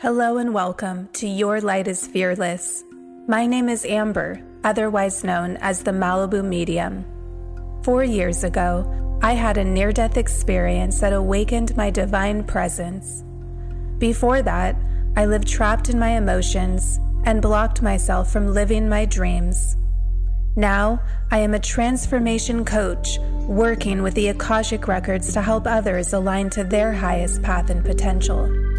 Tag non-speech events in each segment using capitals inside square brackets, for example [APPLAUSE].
Hello and welcome to Your Light is Fearless. My name is Amber, otherwise known as the Malibu Medium. Four years ago, I had a near death experience that awakened my divine presence. Before that, I lived trapped in my emotions and blocked myself from living my dreams. Now, I am a transformation coach working with the Akashic Records to help others align to their highest path and potential.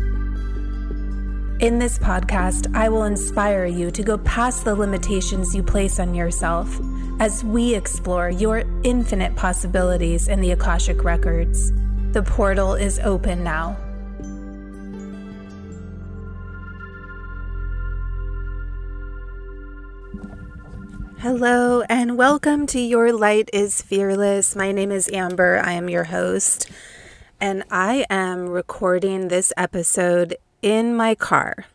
In this podcast, I will inspire you to go past the limitations you place on yourself as we explore your infinite possibilities in the Akashic Records. The portal is open now. Hello, and welcome to Your Light is Fearless. My name is Amber. I am your host, and I am recording this episode in my car.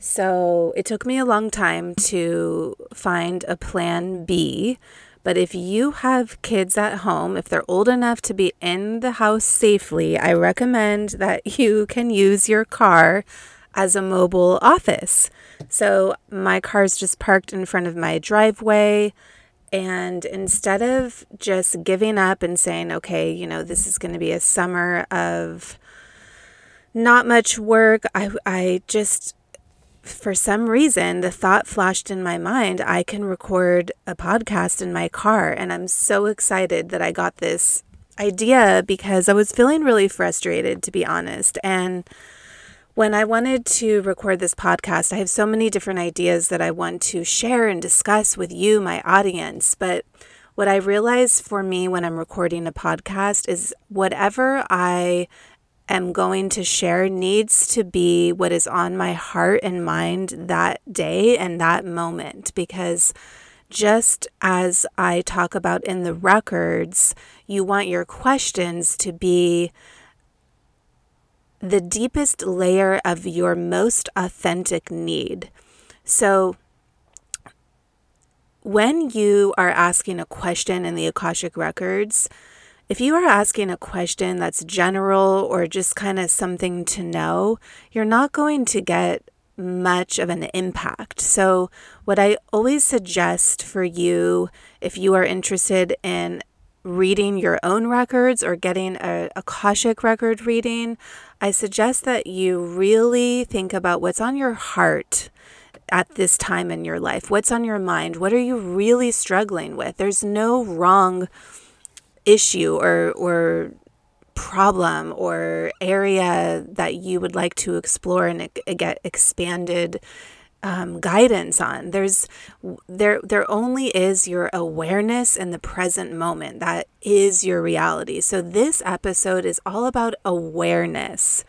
So it took me a long time to find a plan B. But if you have kids at home, if they're old enough to be in the house safely, I recommend that [LAUGHS] you can use your car as a mobile office. So my car's just parked in front of my driveway. And instead of just giving up and saying, okay, you know, this is going to be a summer of not much work. I, I just, for some reason, the thought flashed in my mind I can record a podcast in my car. And I'm so excited that I got this idea because I was feeling really frustrated, to be honest. And when I wanted to record this podcast, I have so many different ideas that I want to share and discuss with you, my audience. But what I realize for me when I'm recording a podcast is whatever I am going to share needs to be what is on my heart and mind that day and that moment because just as I talk about in the records, you want your questions to be the deepest layer of your most authentic need. So, when you are asking a question in the Akashic Records, if you are asking a question that's general or just kind of something to know, you're not going to get much of an impact. So, what I always suggest for you, if you are interested in reading your own records or getting a Akashic record reading, I suggest that you really think about what's on your heart at this time in your life. What's on your mind? What are you really struggling with? There's no wrong issue or or problem or area that you would like to explore and get expanded um, guidance on. There's there there only is your awareness in the present moment. That is your reality. So this episode is all about awareness.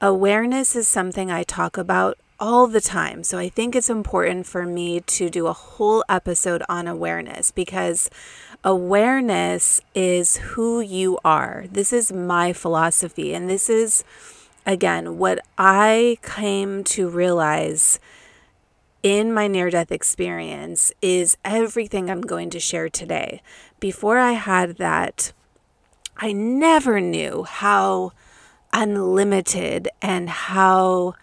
Awareness is something I talk about all the time. So I think it's important for me to do a whole episode on awareness because awareness is who you are. This is my philosophy. And this is, again, what I came to realize in my near death experience is everything I'm going to share today. Before I had that, I never knew how unlimited and how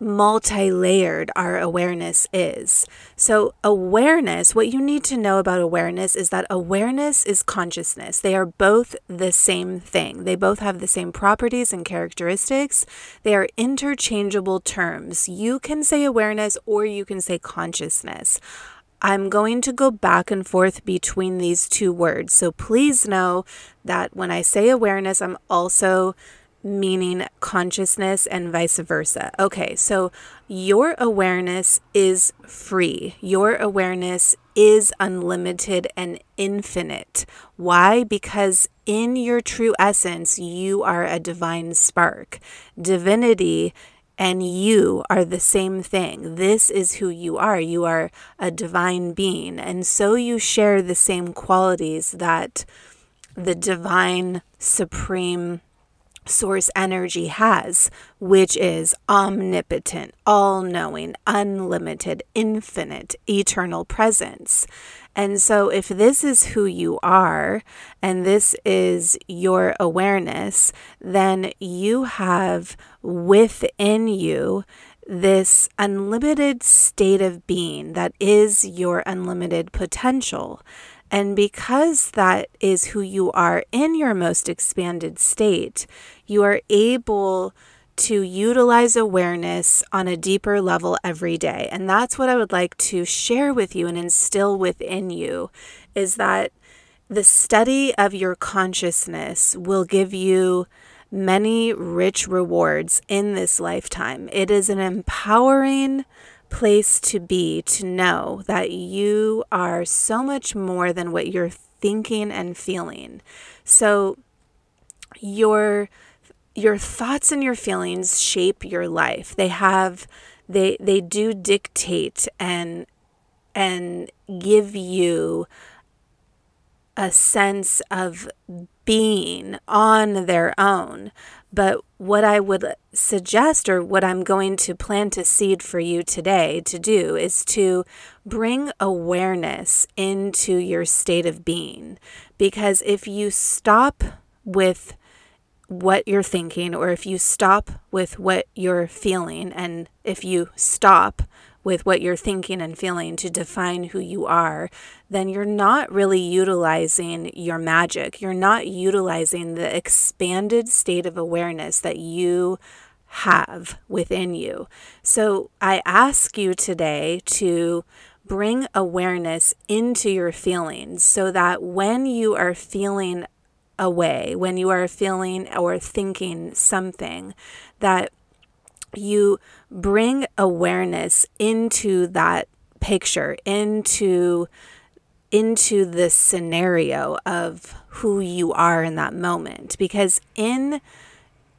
multi layered our awareness is. So, awareness, what you need to know about awareness is that awareness is consciousness. They are both the same thing, they both have the same properties and characteristics. They are interchangeable terms. You can say awareness or you can say consciousness. I'm going to go back and forth between these two words. So please know that when I say awareness, I'm also meaning consciousness and vice versa. Okay, so your awareness is free. Your awareness is unlimited and infinite. Why? Because in your true essence, you are a divine spark. Divinity and you are the same thing. This is who you are. You are a divine being. And so you share the same qualities that the divine, supreme, source energy has, which is omnipotent, all knowing, unlimited, infinite, eternal presence. And so, if this is who you are and this is your awareness, then you have within you this unlimited state of being that is your unlimited potential. And because that is who you are in your most expanded state, you are able to utilize awareness on a deeper level every day. And that's what I would like to share with you and instill within you is that the study of your consciousness will give you many rich rewards in this lifetime. It is an empowering place to be to know that you are so much more than what you're thinking and feeling. So, your your thoughts and your feelings shape your life. They have they they do dictate and and give you a sense of being on their own. But what I would suggest, or what I'm going to plant a seed for you today to do, is to bring awareness into your state of being. Because if you stop with what you're thinking, or if you stop with what you're feeling, and if you stop with what you're thinking and feeling to define who you are, then you're not really utilizing your magic. You're not utilizing the expanded state of awareness that you have within you. So I ask you today to bring awareness into your feelings so that when you are feeling away, when you are feeling or thinking something, that you bring awareness into that picture, into into the scenario of who you are in that moment because in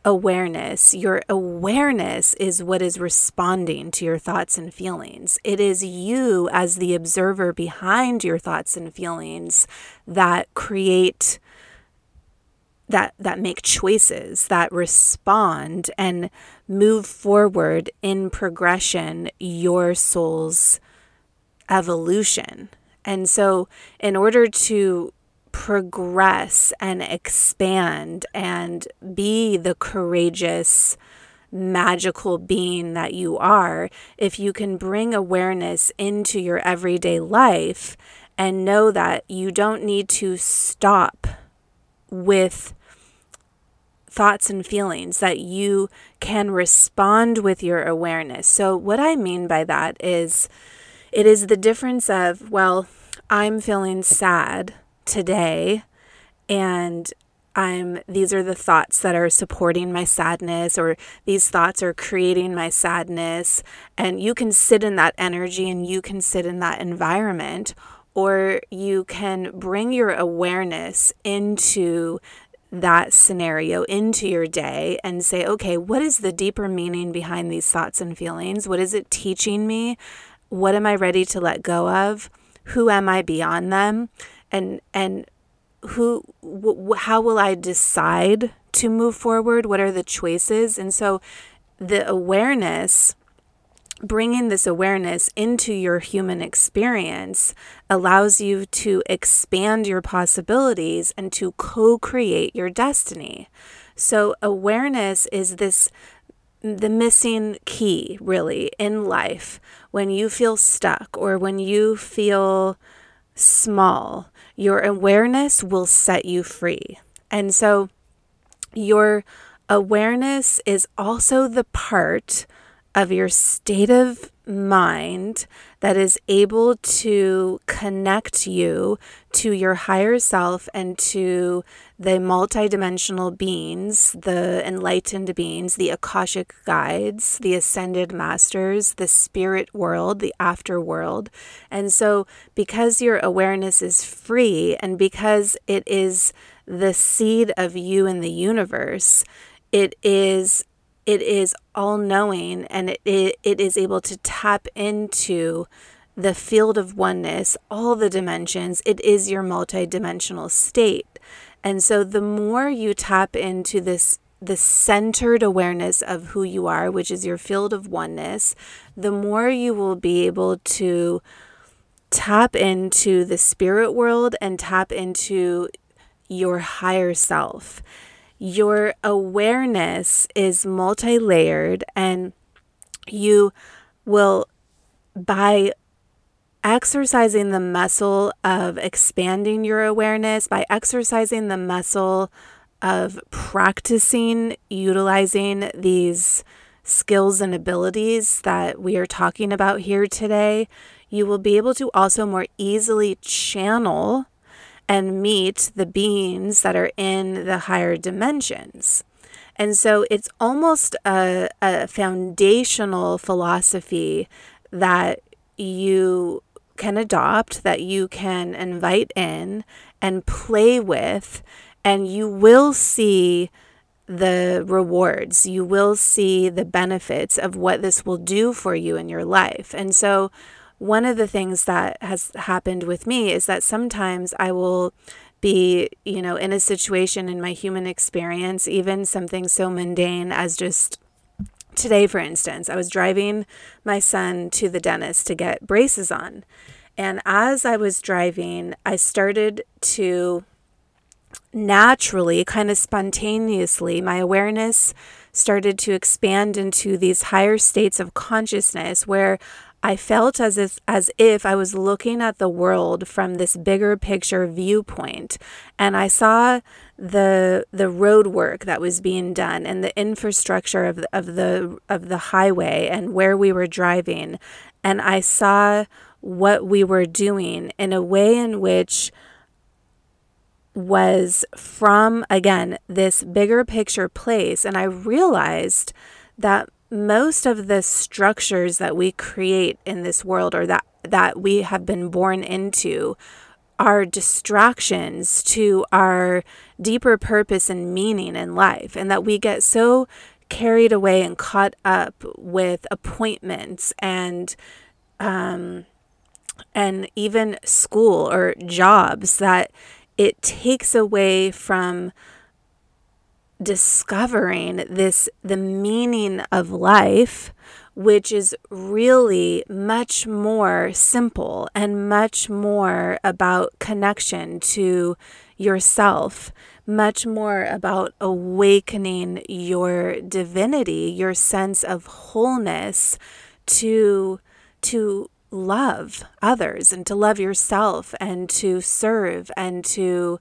awareness, your awareness is what is responding to your thoughts and feelings. It is you, as the observer behind your thoughts and feelings, that create that that make choices that respond and move forward in progression your soul's evolution. And so in order to progress and expand and be the courageous magical being that you are if you can bring awareness into your everyday life and know that you don't need to stop with thoughts and feelings, that you can respond with your awareness. So, what I mean by that is it is the difference of, well, I'm feeling sad today and I'm these are the thoughts that are supporting my sadness or these thoughts are creating my sadness and you can sit in that energy and you can sit in that environment or you can bring your awareness into that scenario into your day and say, okay, what is the deeper meaning behind these thoughts and feelings? What is it teaching me? What am I ready to let go of? Who am I beyond them? And and who wh- how will I decide to move forward? What are the choices? And so the awareness bringing this awareness into your human experience allows you to expand your possibilities and to co create your destiny. So, awareness is this the missing key, really, in life. When you feel stuck or when you feel small, your awareness will set you free. And so, your awareness is also the part of your state of mind that is able to connect you to your higher self and to the multidimensional beings, the enlightened beings, the Akashic guides, the ascended masters, the spirit world, the afterworld. And so, because your awareness is free and because it is the seed of you in the universe, it is it is all knowing and it, it, it is able to tap into the field of oneness, all the dimensions. It is your multidimensional state. And so the more you tap into this the centered awareness of who you are, which is your field of oneness, the more you will be able to tap into the spirit world and tap into your higher self your awareness is multi layered and You will, by exercising the muscle of expanding your awareness, by exercising the muscle of practicing utilizing these skills and abilities that we are talking about here today, you will be able to also more easily channel and meet the beings that are in the higher dimensions. And so it's almost a, a foundational philosophy that you can adopt, that you can invite in and play with, and you will see the rewards. You will see the benefits of what this will do for you in your life. And so, one of the things that has happened with me is that sometimes I will be, you know, in a situation in my human experience, even something so mundane as just today, for instance, I was driving my son to the dentist to get braces on. And as I was driving, I started to naturally, kind of spontaneously, my awareness started to expand into these higher states of consciousness where I felt as if as if I was looking at the world from this bigger picture viewpoint and I saw the the road work that was being done and the infrastructure of the, of the of the highway and where we were driving and I saw what we were doing in a way in which was from, again, this bigger picture place. And I realized that most of the structures that we create in this world or that, that we have been born into are distractions to our deeper purpose and meaning in life. And that we get so carried away and caught up with appointments and, um, and even school or jobs that it takes away from discovering this the meaning of life which is really much more simple and much more about connection to yourself, much more about awakening your divinity, your sense of wholeness to to love others and to love yourself and to serve and to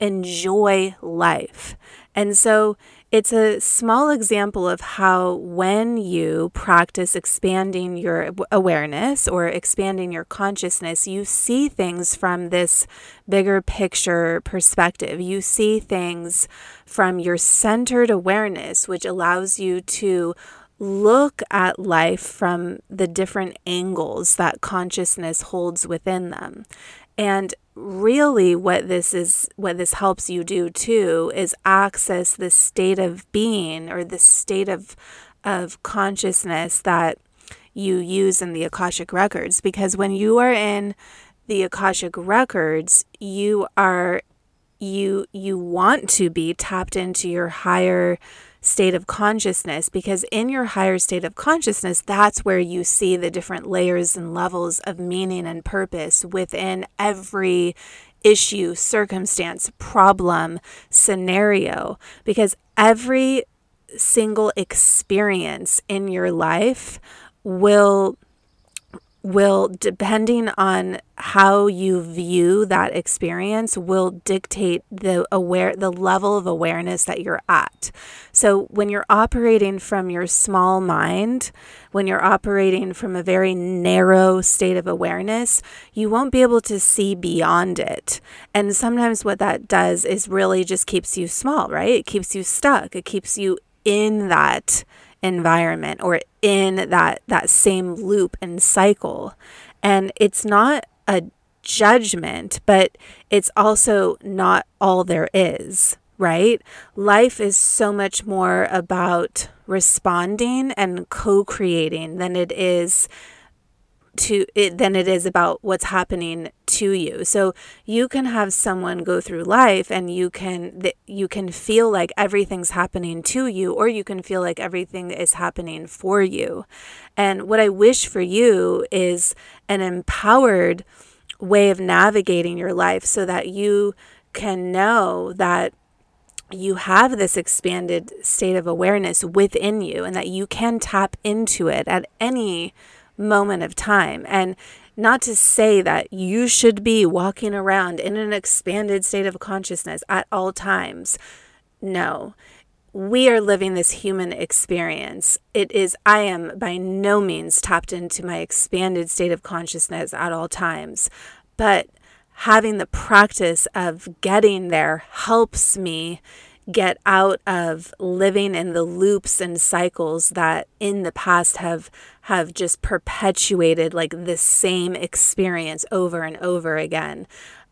enjoy life. And so it's a small example of how, when you practice expanding your awareness or expanding your consciousness, you see things from this bigger picture perspective. You see things from your centered awareness, which allows you to look at life from the different angles that consciousness holds within them. And really what this is what this helps you do too is access the state of being or the state of of consciousness that you use in the Akashic records. Because when you are in the Akashic records you are you you want to be tapped into your higher state of consciousness because in your higher state of consciousness, that's where you see the different layers and levels of meaning and purpose within every issue, circumstance, problem, scenario, because every single experience in your life will will depending on how you view that experience will dictate the aware the level of awareness that you're at. So when you're operating from your small mind, when you're operating from a very narrow state of awareness, you won't be able to see beyond it. And sometimes what that does is really just keeps you small, right? It keeps you stuck. It keeps you in that environment or in that that same loop and cycle. And it's not a judgment but it's also not all there is right? Life is so much more about responding and co-creating than it is to it than it is about what's happening to you. So you can have someone go through life and you can that you can feel like everything's happening to you or you can feel like everything is happening for you. And what I wish for you is an empowered way of navigating your life so that you can know that you have this expanded state of awareness within you and that you can tap into it at any moment of time. And not to say that you should be walking around in an expanded state of consciousness at all times. No, we are living this human experience. It is, I am by no means tapped into my expanded state of consciousness at all times, but having the practice of getting there helps me get out of living in the loops and cycles that in the past have have just perpetuated like the same experience over and over again.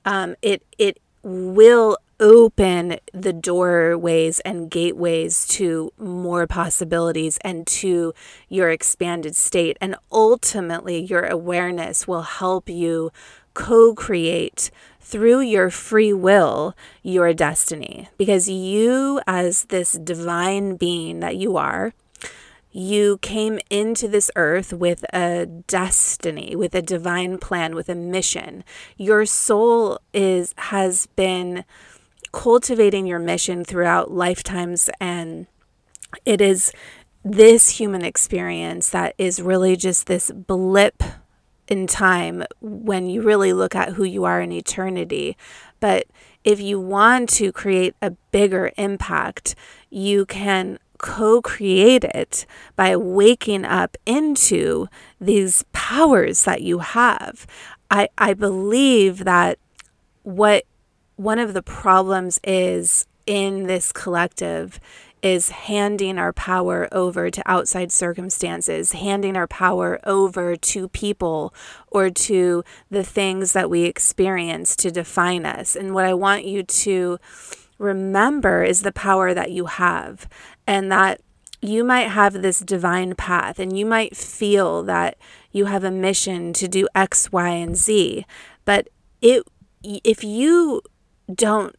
Um, it it will open the doorways and gateways to more possibilities and to your expanded state. And ultimately your awareness will help you co-create through your free will your destiny. Because you, as this divine being that you are, you came into this earth with a destiny, with a divine plan, with a mission. Your soul is has been cultivating your mission throughout lifetimes and it is this human experience that is really just this blip in time when you really look at who you are in eternity. But if you want to create a bigger impact, you can co create it by waking up into these powers that you have. I, I believe that what one of the problems is in this collective is handing our power over to outside circumstances, handing our power over to people or to the things that we experience to define us. And what I want you to remember is the power that you have and that you might have this divine path and you might feel that you have a mission to do X, Y, and Z. But it, if you don't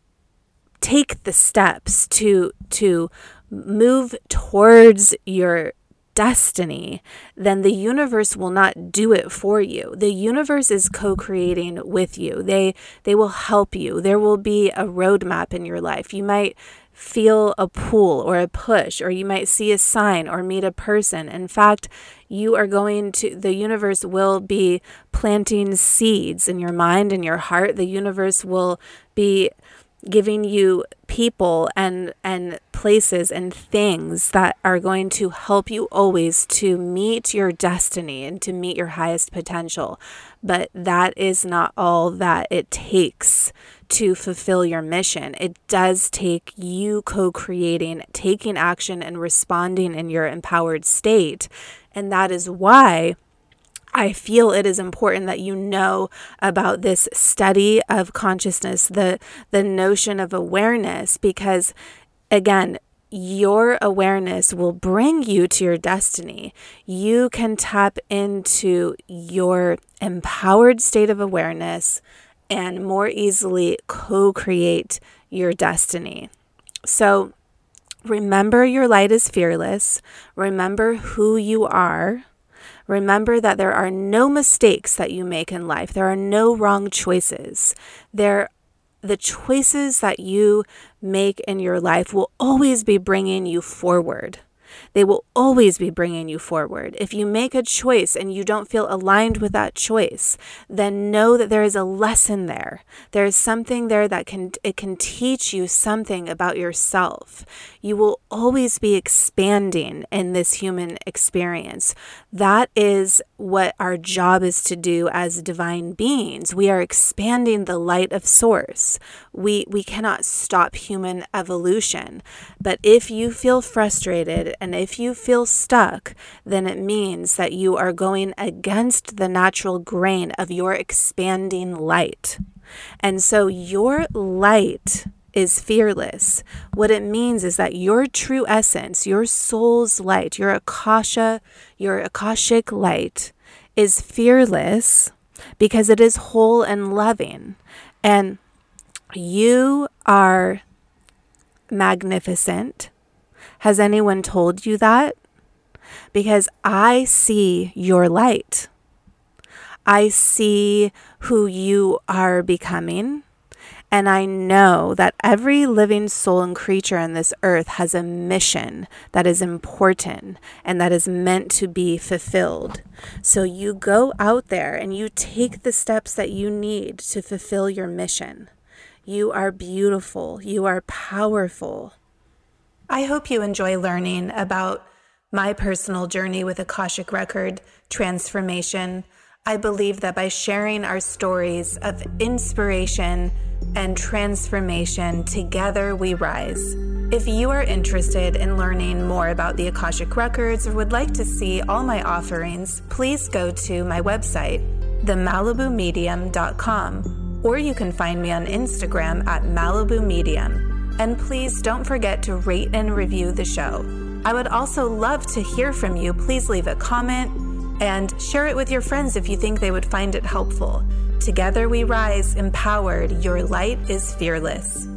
take the steps to to move towards your destiny, then the universe will not do it for you. The universe is co-creating with you. They they will help you. There will be a roadmap in your life. You might feel a pull or a push or you might see a sign or meet a person. In fact, you are going to the universe will be planting seeds in your mind and your heart. The universe will be giving you people and and places and things that are going to help you always to meet your destiny and to meet your highest potential. But that is not all that it takes to fulfill your mission. It does take you co-creating taking action and responding in your empowered state. And that is why I feel it is important that you know about this study of consciousness, the the notion of awareness because again, your awareness will bring you to your destiny. You can tap into your empowered state of awareness and more easily co create your destiny. So remember your light is fearless. Remember who you are. Remember that there are no mistakes that you make in life. There are no wrong choices. There the choices that you make in your life will always be bringing you forward. They will always be bringing you forward. If you make a choice and you don't feel aligned with that choice, then know that there is a lesson there. There is something there that can it can teach you something about yourself. You will always be expanding in this human experience. That is what our job is to do as divine beings. We are expanding the light of source. We we cannot stop human evolution. But if you feel frustrated and if you feel stuck, then it means that you are going against the natural grain of your expanding light. And so your light is fearless. What it means is that your true essence, your soul's light, your akasha, your akashic light is fearless because it is whole and loving. And you are magnificent. Has anyone told you that? Because I see your light. I see who you are becoming. And I know that every living soul and creature on this earth has a mission that is important and that is meant to be fulfilled. So you go out there and you take the steps that you need to fulfill your mission. You are beautiful. You are powerful. I hope you enjoy learning about my personal journey with Akashic Record transformation. I believe that by sharing our stories of inspiration and transformation, together we rise. If you are interested in learning more about the Akashic Records or would like to see all my offerings, please go to my website, themalibumedium.com, or you can find me on Instagram at Malibu Medium. And please don't forget to rate and review the show. I would also love to hear from you. Please leave a comment and share it with your friends if you think they would find it helpful. Together we rise, empowered. Your light is fearless.